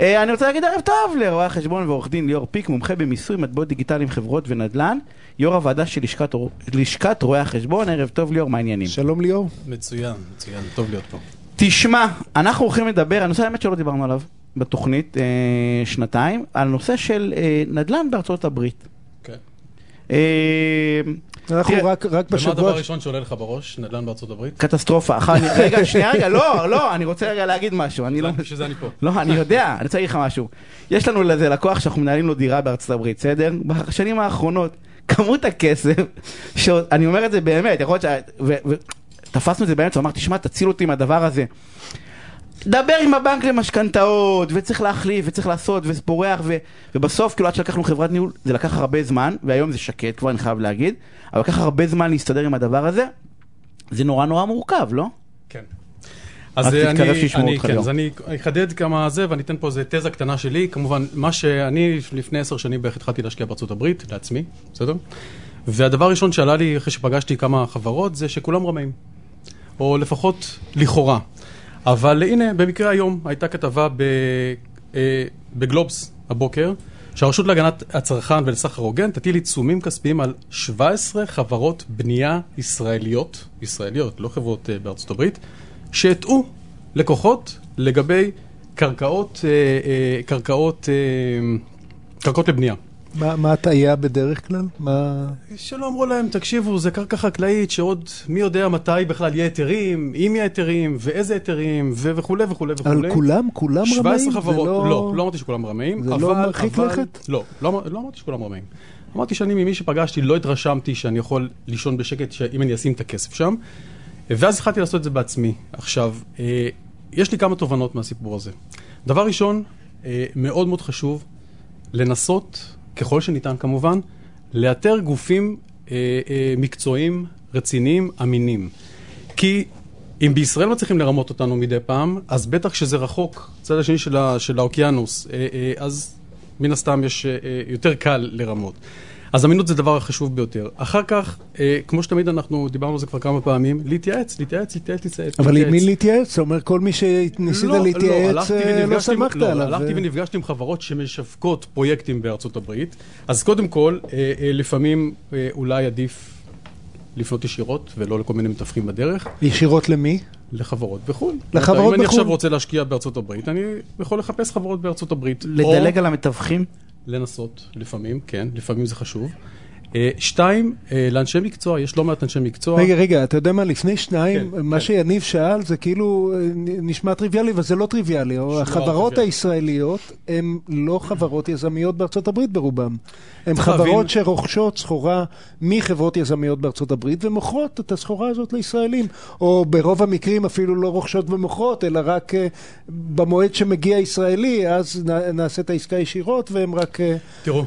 אה, אני רוצה להגיד ערב טוב לרואה החשבון ועורך דין ליאור פיק, מומחה במיסוי מטבעות דיגיטליים, חברות ונדל"ן, יו"ר הוועדה של לשכת, לשכת רואי החשבון, ערב טוב ליאור, מה העניינים? שלום ליאור. מצוין, מצוין, טוב להיות פה. תשמע, אנחנו הולכים לדבר, הנושא האמת שלא דיברנו עליו בתוכנית אה, שנתיים, על נושא של אה, נדל"ן בארצות הברית. כן. אה, אנחנו תראה, רק, רק ומה הדבר בשבוע... הראשון שעולה לך בראש? נדל"ן בארצות הברית? קטסטרופה. רגע, שנייה, רגע, לא, לא, אני רוצה רגע להגיד משהו, אני לא... בשביל זה אני פה. לא, אני יודע, אני רוצה להגיד לך משהו. יש לנו לזה לקוח שאנחנו מנהלים לו דירה בארצות הברית, בסדר? בשנים האחרונות, כמות הכסף, שאני אומר את זה באמת, יכול להיות ש... ו- ו- תפסנו את זה באמצע, הוא אמר, תשמע, תציל אותי מהדבר הזה. דבר עם הבנק למשכנתאות, וצריך להחליף, וצריך לעשות, וזה פורח, ו... ובסוף, כאילו, עד שלקחנו חברת ניהול, זה לקח הרבה זמן, והיום זה שקט כבר, אני חייב להגיד, אבל לקח הרבה זמן להסתדר עם הדבר הזה. זה נורא נורא מורכב, לא? כן. אז אה, אני, אני, כן. אז אני אחדד כמה זה, ואני אתן פה איזה תזה קטנה שלי. כמובן, מה שאני לפני עשר שנים בערך התחלתי להשקיע בארצות הברית, לעצמי, בסדר? והדבר הראשון שעלה לי אחרי שפגשתי כמה חברות, זה שכולם רמאים. או לפחות לכאורה. אבל הנה, במקרה היום הייתה כתבה ב, אה, בגלובס הבוקר, שהרשות להגנת הצרכן ולסחר הוגן תטיל עיצומים כספיים על 17 חברות בנייה ישראליות, ישראליות, לא חברות אה, בארצות הברית, שהטעו לקוחות לגבי קרקעות, אה, אה, קרקעות, אה, קרקעות לבנייה. מה הטעיה בדרך כלל? מה... שלא אמרו להם, תקשיבו, זה קרקע חקלאית שעוד מי יודע מתי בכלל יהיה היתרים, אם יהיה היתרים, ואיזה היתרים, וכולי וכולי וכולי. אבל כולם, כולם 17 רמאים? זה חברות, לא... לא, לא אמרתי שכולם רמאים, זה לא אבל... מרחיק אבל- לכת? לא, לא, לא אמרתי שכולם רמאים. אמרתי שאני ממי שפגשתי לא התרשמתי שאני יכול לישון בשקט אם אני אשים את הכסף שם, ואז התחלתי לעשות את זה בעצמי. עכשיו, אה, יש לי כמה תובנות מהסיפור הזה. דבר ראשון, אה, מאוד מאוד חשוב לנסות, ככל שניתן כמובן, לאתר גופים אה, אה, מקצועיים, רציניים, אמינים. כי אם בישראל מצליחים לרמות אותנו מדי פעם, אז בטח כשזה רחוק, צד השני של, ה, של האוקיינוס, אה, אה, אז מן הסתם יש אה, אה, יותר קל לרמות. אז אמינות זה הדבר החשוב ביותר. אחר כך, אה, כמו שתמיד אנחנו דיברנו על זה כבר כמה פעמים, להתייעץ, להתייעץ, להתייעץ, להתייעץ. אבל עם להתייעץ. מי להתייעץ? אתה אומר, כל מי שניסית לא, להתייעץ, הלכתי אה, לא ונפגשתי עם- סמכת לא, עליו. הלכתי אה. ונפגשתי עם חברות שמשווקות פרויקטים בארצות הברית, אז קודם כל, אה, אה, לפעמים אה, אולי עדיף לפנות ישירות ולא לכל מיני מתווכים בדרך, ישירות למי? לחברות בחו"ל. לחברות אם אני בחו"ל. עכשיו רוצה להשקיע בארצות הברית, אני יכול לחפש חברות בארצות הברית. לדלג או על המתווכים? לנסות, לפעמים, כן, לפעמים זה חשוב. אה, שתיים, אה, לאנשי מקצוע, יש לא מעט אנשי מקצוע. רגע, רגע, אתה יודע מה, לפני שניים, כן, מה כן. שיניב שאל זה כאילו אה, נשמע טריוויאלי, אבל זה לא טריוויאלי. החברות טריוויאלי. הישראליות הן לא חברות יזמיות בארצות הברית ברובן. הן חברות להבין- שרוכשות סחורה מחברות יזמיות בארצות הברית ומוכרות את הסחורה הזאת לישראלים. או ברוב המקרים אפילו לא רוכשות ומוכרות, אלא רק במועד שמגיע ישראלי, אז נעשה את העסקה ישירות, והם רק... תראו,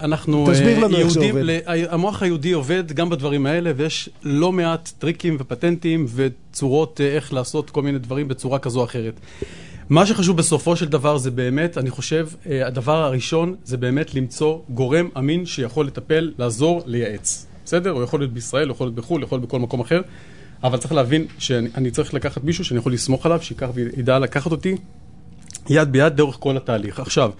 אנחנו תסביר לנו איך זה עובד. המוח היהודי עובד גם בדברים האלה, ויש לא מעט טריקים ופטנטים וצורות אה, איך לעשות כל מיני דברים בצורה כזו או אחרת. מה שחשוב בסופו של דבר זה באמת, אני חושב, אה, הדבר הראשון זה באמת למצוא גורם אמין שיכול לטפל, לעזור, לייעץ. בסדר? הוא יכול להיות בישראל, הוא יכול להיות בחו"ל, הוא יכול להיות בכל מקום אחר, אבל צריך להבין שאני אני צריך לקחת מישהו שאני יכול לסמוך עליו, שייקח וידע לקחת אותי יד ביד לאורך כל התהליך. עכשיו,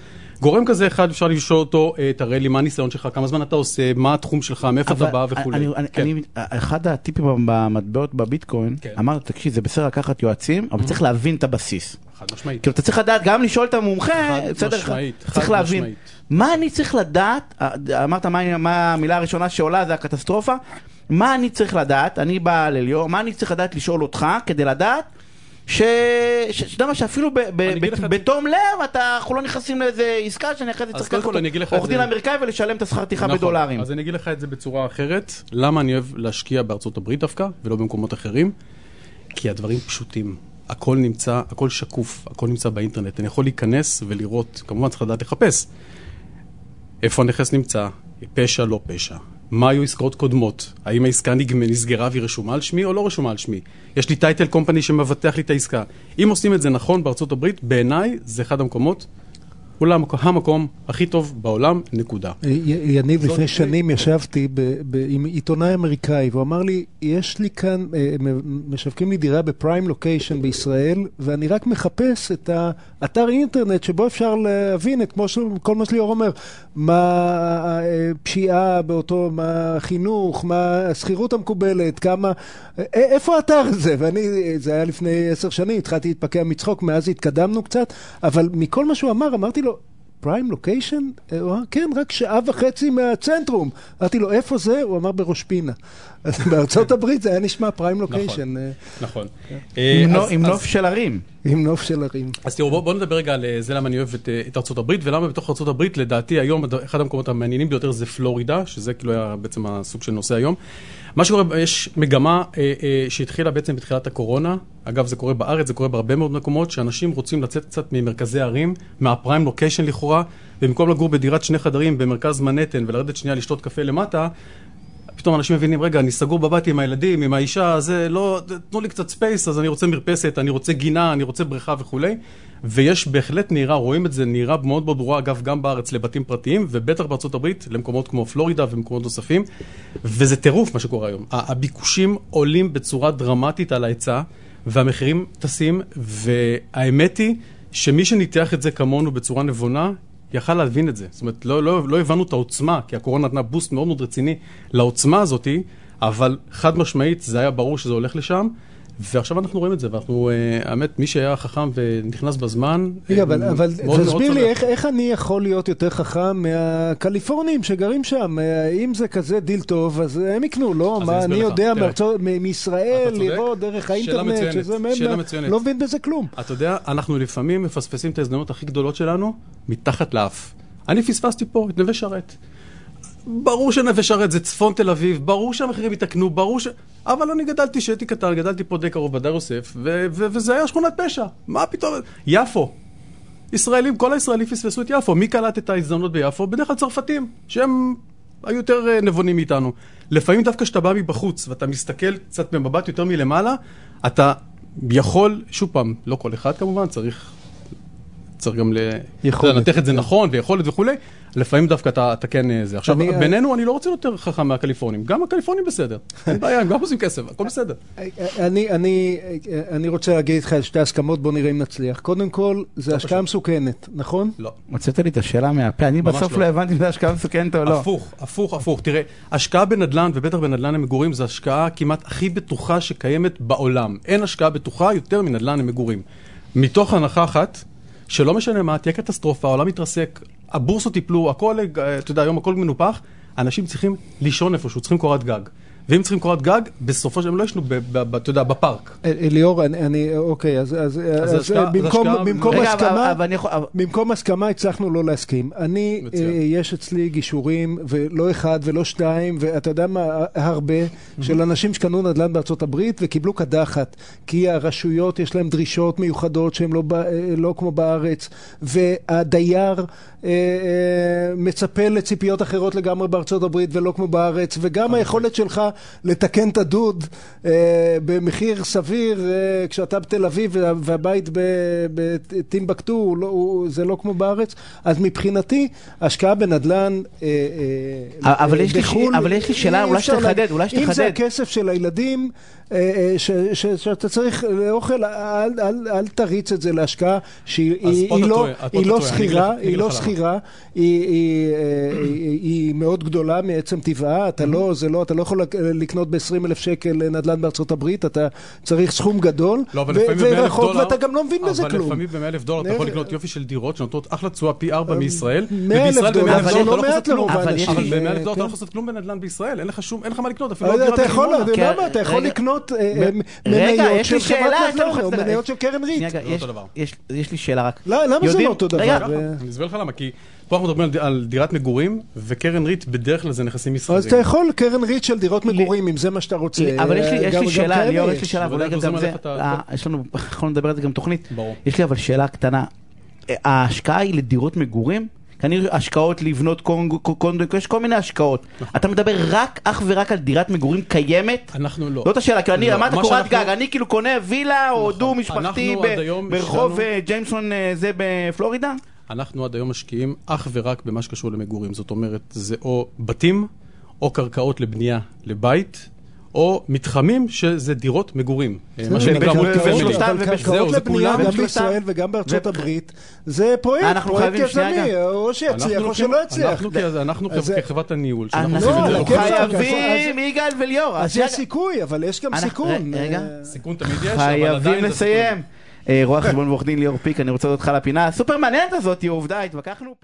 גורם כזה אחד, אפשר לשאול אותו, אה, תראה לי מה הניסיון שלך, כמה זמן אתה עושה, מה התחום שלך, מאיפה אתה בא וכולי. אני, כן. אני, אחד הטיפים במטבעות בביטקוין, כן. אמרתי, תקשיב, זה בסדר לקחת יועצים, אבל צריך להבין את הבסיס. חד משמעית. כאילו, אתה צריך לדעת גם לשאול את המומחה, חד בסדר, משמעית, צריך חד להבין. משמעית. מה אני צריך לדעת, אה, אמרת מה, מה המילה הראשונה שעולה זה הקטסטרופה, מה אני צריך לדעת, אני בא לליאור, מה אני צריך לדעת לשאול אותך כדי לדעת שאתה יודע מה, שאפילו. בתום לב, אתה, אנחנו לא נכנסים לאיזה עסקה שאני אחרי זה צריך לקחת עורך דין. אמריקאי ולשלם את השכר טרחה נכון. בדולרים. אז אני אגיד לך את זה בצורה אחרת. למה אני אוהב להשקיע בארצות הברית דווקא, ולא במקומות אחרים? כי הדברים פשוטים. הכל נמצא, הכל שקוף, הכל נמצא באינטרנט. אני יכול להיכנס ולראות, כמובן צריך לדעת לחפש. איפה הנכס נמצא, פשע, לא פשע. מה היו עסקאות קודמות? האם העסקה נסגרה והיא רשומה על שמי או לא רשומה על שמי? יש לי טייטל קומפני שמבטח לי את העסקה. אם עושים את זה נכון בארצות הברית, בעיניי זה אחד המקומות אולי המקום- הכי טוב בעולם, נקודה. יניב, לפני שנים ישבתי עם עיתונאי אמריקאי, והוא אמר לי, יש לי כאן, אה, משווקים לי דירה בפריים לוקיישן בישראל, ואני רק מחפש את האתר אינטרנט שבו אפשר להבין את כל מה שליאור אומר, מה הפשיעה באותו, מה החינוך, מה השכירות המקובלת, כמה, א- איפה האתר הזה? ואני, זה היה לפני עשר שנים, התחלתי להתפקע מצחוק, מאז התקדמנו קצת, אבל מכל מה שהוא אמר, אמרתי פריים לוקיישן? הוא אמר, כן, רק שעה וחצי מהצנטרום. אמרתי לו, איפה זה? הוא אמר, בראש פינה. אז בארצות הברית זה היה נשמע פריים לוקיישן, אה, נכון. עם אה, נוף של ערים. עם נוף של הרים. אז תראו, בואו בוא נדבר רגע על אה, זה למה אני אוהב את, אה, את ארצות הברית, ולמה בתוך ארצות הברית, לדעתי היום, אחד המקומות המעניינים ביותר זה פלורידה, שזה כאילו היה בעצם הסוג של נושא היום. מה שקורה, יש מגמה אה, אה, שהתחילה בעצם בתחילת הקורונה, אגב זה קורה בארץ, זה קורה בהרבה מאוד מקומות, שאנשים רוצים לצאת קצת ממרכזי הערים, מהפריים לוקיישן לכאורה, ובמקום לגור בדירת שני חדרים במרכז מנהטן ולרדת שנייה לשתות קפה למטה, פתאום אנשים מבינים, רגע, אני סגור בבית עם הילדים, עם האישה, זה לא, תנו לי קצת ספייס, אז אני רוצה מרפסת, אני רוצה גינה, אני רוצה בריכה וכולי. ויש בהחלט נהירה, רואים את זה, נהירה מאוד מאוד ברורה, אגב, גם בארץ לבתים פרטיים, ובטח בארצות הברית, למקומות כמו פלורידה ומקומות נוספים. וזה טירוף מה שקורה היום. הביקושים עולים בצורה דרמטית על ההיצע, והמחירים טסים, והאמת היא שמי שניתח את זה כמונו בצורה נבונה, יכל להבין את זה. זאת אומרת, לא, לא, לא הבנו את העוצמה, כי הקורונה נתנה בוסט מאוד מאוד רציני לעוצמה הזאתי, אבל חד משמעית זה היה ברור שזה הולך לשם, ועכשיו אנחנו רואים את זה, ואנחנו, אה, האמת, מי שהיה חכם ונכנס בזמן, רגע, אבל, אבל תסביר לי. איך, איך אני יכול להיות יותר חכם מהקליפורנים שגרים שם? אה, אם זה כזה דיל טוב, אז הם יקנו, לא? מה אני יודע תראה. מארצות, מ- מישראל. לראות דרך האינטרנט, שזה מהם. לא מבין בזה כלום. אתה יודע, אנחנו לפעמים מפספסים את ההזדמנות הכי גדולות שלנו מתחת לאף. אני פספסתי פה את נווה שרת. ברור שנווה שרת זה צפון תל אביב, ברור שהמחירים יתקנו, ברור ש... אבל אני גדלתי, כשהייתי קטן, גדלתי פה די קרוב בדר יוסף, ו- ו- וזה היה שכונת פשע. מה פתאום? יפו. ישראלים, כל הישראלים פספסו את יפו. מי קלט את ההזדמנות ביפו? בדרך כלל צרפתים, שהם היו יותר אה, נבונים מאיתנו. לפעמים דווקא כשאתה בא מבחוץ ואתה מסתכל קצת במבט יותר מלמעלה, אתה יכול, שוב פעם, לא כל אחד כמובן, צריך, צריך גם. לנתח את זה נכון ויכולת וכולי, לפעמים דווקא אתה, אתה כן אה, זה. עכשיו, אני- בינינו אני לא רוצה יותר חכם מהקליפורנים, גם הקליפורנים בסדר, אין בעיה, הם גם עושים כסף, הכל בסדר. אני, אני, אני רוצה להגיד לך על שתי הסכמות, בוא נראה אם נצליח. קודם כל, זה השקעה מסוכנת, נכון? לא. הוצאת לי את השאלה מהפה, אני בסוף לא. לא הבנתי אם זה השקעה מסוכנת או לא. הפוך, הפוך, הפוך. תראה, השקעה בנדל"ן, ובטח בנדל"ן למגורים, זו השקעה כמעט הכי בטוחה שקיימת בעולם. אין השקעה בטוחה יותר מנדל"ן למגורים. מתוך הנחה אחת, שלא משנה מה, תהיה קטסטרופה, העולם יתרסק, הבורסות ייפלו, הכל, אה, אתה יודע, היום הכל מנופח, אנשים צריכים לישון איפשהו, צריכים קורת גג. ואם צריכים קורת גג, בסופו של דבר הם לא ישנו, אתה יודע, בפארק. אה, ליאור, אני, אוקיי, אז, במקום, הסכמה... במקום הסכמה הצלחנו לא להסכים. אני. אה, יש אצלי גישורים, ולא אחד ולא שתיים, ואתה יודע מה, הרבה, של אנשים שקנו נדל"ן בארצות הברית וקיבלו קדחת, כי הרשויות יש להם דרישות מיוחדות שהן לא, אה, לא כמו בארץ, והדייר אה, אה, מצפה לציפיות אחרות לגמרי בארצות הברית ולא כמו בארץ, וגם היכולת שלך לתקן את הדוד אה, במחיר סביר אה, כשאתה בתל אביב וה- והבית בטימבקטו, לא- הוא- זה לא כמו בארץ. אז מבחינתי, השקעה בנדל"ן אה, אה, אבל יש לי בחו"ל, ש- אבל יש לי שאלה, אולי שתחדד, אולי אם שתחדד. זה הכסף של הילדים, אה, אה, ש- ש- שאתה צריך לאוכל, אל- אל אל תריץ את זה להשקעה שהיא לא- לא אגיד שכירה, היא לא. שכירה, היא- היא, אה, היא- היא מאוד גדולה מעצם טבעה, אתה לא, זה לא, אתה לא יכול לקנות ב-20 אלף שקל נדל"ן בארצות הברית, אתה צריך סכום גדול, לא, אבל ו- לפעמים ב-100,000 ורחוק, דולר, ואתה גם לא מבין בזה אבל כלום. לפעמים ב-100 אלף דולר אתה יכול איך- לקנות יופי של דירות שנותנות אחלה תשואה פי ארבע מישראל, 100,000 ובישראל דולר, ב-100,000 אבל דולר זה אתה לא לא יכול מעט לעשות כלום. אבל האנשים. אבל ב-100 אה, אלף דולר אתה כן. לא יכול לעשות כלום בנדל"ן בישראל, אין לך שום, אין לך מה לקנות, אפילו לא לא דירת אתה יכול, בדימונה. אתה כן, יכול. לקנות אה, אה, מניות של חברת נדל"ן, או מניות של קרן ריט. לא יש- אותו דבר. יש- יש לי שאלה רק. לא, למה זה לא אותו דבר? אני אסביר לך למה, כי פה אנחנו מדברים על דירת מגורים, וקרן ריט בדרך כלל זה נכסים מסחריים. אז אתה יכול קרן ריט של דירות מגורים, אם זה מה שאתה רוצה. אבל יש לי, שאלה, ליאור, יש לי שאלה, ואולי גם זה, אה, יש לנו, יכולנו לדבר על זה גם תוכנית. ברור. יש לי אבל שאלה קטנה. אה, ההשקעה היא לדירות מגורים? כנראה השקעות לבנות קונדו, יש כל מיני השקעות. נכון. אתה מדבר רק, אך ורק על דירת מגורים קיימת? אנחנו לא. זאת השאלה, כי אני, לא, אמרת מה קורת גג, אני כאילו קונה וילה או נכון. דו משפחתי ברחוב אה, ג'יימסון זה בפלורידה? אנחנו עד היום משקיעים אך ורק במה שקשור למגורים. זאת אומרת, זה או בתים, או קרקעות לבנייה לבית, או מתחמים שזה דירות מגורים. אה, מה שנקרא ובשלושתם- מולטי פמילי. ובשלושתם- אבל ובש- קרקעות זהו, זה לבנייה כולם. גם בישראל וגם בארצות הברית, זה פרויקט, אנחנו פרויקט יזמי. או שיצליח אנחנו או שלא יצליח. אנחנו כחברת הניהול, שאנחנו לא, לכל הכיפאק, אחד. חייבים, יגאל וליאור. אז יש סיכוי, אבל יש גם אנחנו- סיכון. רגע. סיכון תמיד יש, אבל עדיין חייבים זה לסיים. אה, רואה חשבון ועורך דין ליאור פיק, אני רוצה על הפינה הסופר מעניינת הזאת, עובדה, התווכחנו.